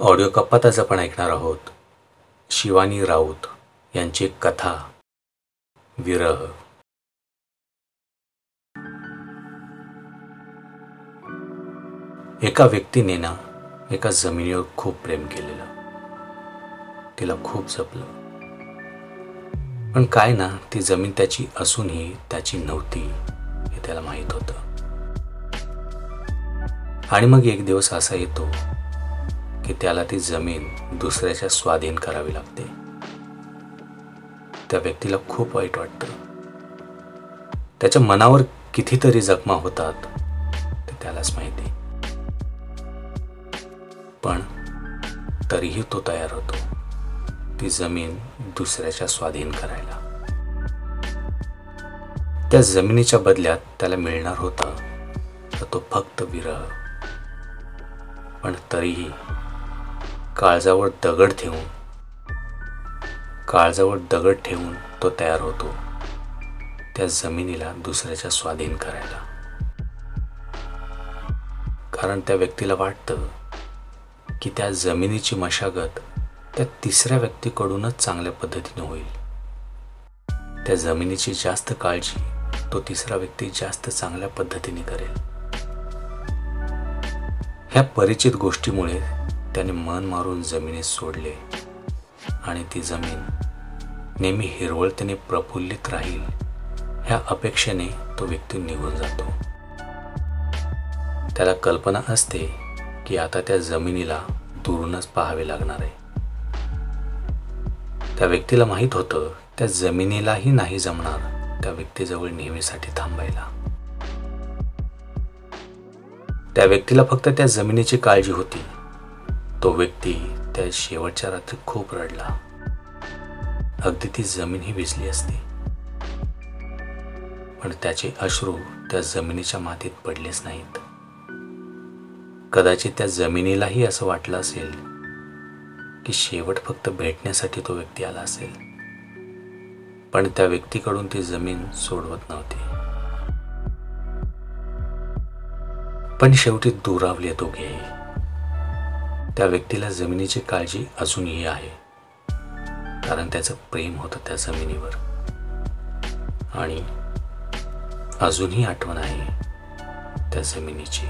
Audio कपाताच आपण ऐकणार आहोत. शिवानी राऊत यांची कथा. विरह. एका व्यक्तीने ना एका जमिनीवर खूप प्रेम केलेलं. तिला खूप जपलं. पण काय ना ती जमीन त्याची असूनही त्याची नव्हती हे त्याला माहीत होतं. आणि मग एक दिवस असा येतो की त्याला ती जमीन दुसऱ्याच्या स्वाधीन करावी लागते. त्या व्यक्तीला खूप वाईट वाटतं. त्याच्या मनावर कितीतरी जखमा होतात ते त्यालाच माहिती. पण तरीही तो तयार होतो ती जमीन दुसऱ्याच्या स्वाधीन करायला. त्या जमिनीच्या बदल्यात त्याला मिळणार होता तर तो फक्त विरह. पण तरीही काळजावर दगड ठेवून काळजावर दगड ठेवून तो तयार होतो. त्या जमिनीला दुसऱ्याच्या स्वाधीन करायला. कारण त्या व्यक्तीला वाटतं की त्या जमिनीची मशागत त्या तिसऱ्या व्यक्तीकडूनच चांगल्या पद्धतीने होईल. त्या जमिनीची जास्त काळजी तो तिसरा व्यक्ती जास्त चांगल्या पद्धतीने करेल. ह्या परिचित गोष्टीमुळे त्याने मन मारून जमिनीत सोडले आणि ती जमीन नेहमी हिरवळतेने प्रफुल्लित राहील ह्या अपेक्षेने तो व्यक्ती निघून जातो. त्याला कल्पना असते की आता त्या जमिनीला दुरूनच पाहावे लागणार आहे. त्या व्यक्तीला माहीत होतं त्या जमिनीलाही नाही जमणार त्या व्यक्तीजवळ नेहमीसाठी थांबायला. त्या व्यक्तीला फक्त त्या जमिनीची काळजी होती. तो व्यक्ती त्या शेवटच्या रात्री खूप रडला. अगदी ती जमीन ही भिजली असती. पण त्याचे अश्रू त्या जमिनीच्या मातीत पडलेच नाहीत. कदाचित त्या जमिनीलाही असं वाटलं असेल की शेवट फक्त भेटण्यासाठी तो व्यक्ती आला असेल. पण त्या व्यक्तीकडून ती जमीन सोडवत नव्हती. पण शेवटी दुरावले दोघेही त्या व्यक्तीला जमिनीची काळजी अजूनही आहे. कारण त्याचं प्रेम होतं त्या जमिनीवर. आणि अजूनही आठवण आहे त्या जमिनीची.